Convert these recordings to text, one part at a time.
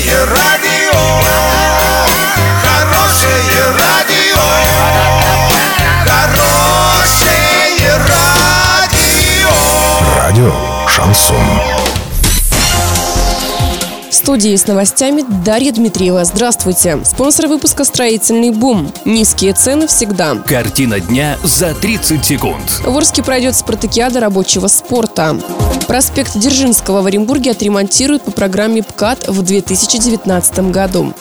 Хорошее радио, хорошее радио, хорошее радио. Радио Шансон. В студии с новостями Дарья Дмитриева. Здравствуйте. Спонсор выпуска «Строительный бум». Низкие цены всегда. Картина дня за 30 секунд. В Орске пройдет спартакиада рабочего спорта. Проспект Дзержинского в Оренбурге отремонтируют по программе ПКАТ в 2019 году.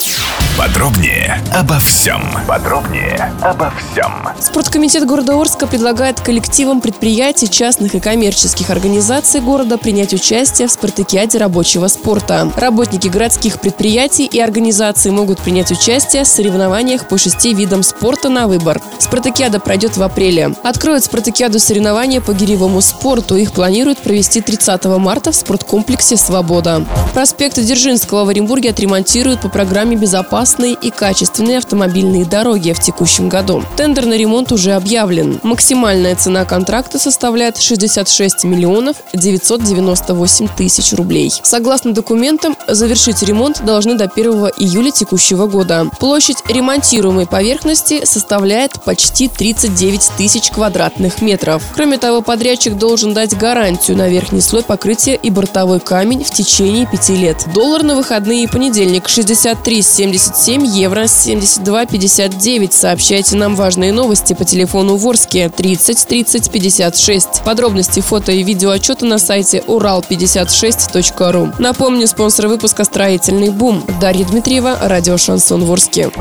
Подробнее обо всем. Подробнее обо всем. Спорткомитет города Орска предлагает коллективам предприятий, частных и коммерческих организаций города принять участие в спартакиаде рабочего спорта. Работники городских предприятий и организаций могут принять участие в соревнованиях по шести видам спорта на выбор. Спартакиада пройдет в апреле. Откроют спартакиаду соревнования по гиревому спорту. Их планируют провести 30 марта в спорткомплексе «Свобода». Проспект Дзержинского в Оренбурге отремонтируют по программе «Безопасность безопасные и качественные автомобильные дороги в текущем году. Тендер на ремонт уже объявлен. Максимальная цена контракта составляет 66 миллионов 998 тысяч рублей. Согласно документам, завершить ремонт должны до 1 июля текущего года. Площадь ремонтируемой поверхности составляет почти 39 тысяч квадратных метров. Кроме того, подрядчик должен дать гарантию на верхний слой покрытия и бортовой камень в течение пяти лет. Доллар на выходные и понедельник 63,70 7 евро 72,59. Сообщайте нам важные новости по телефону Ворске 30 30 56. Подробности фото и видео отчета на сайте урал56.ру. Напомню, спонсор выпуска «Строительный бум». Дарья Дмитриева, радио «Шансон Ворске».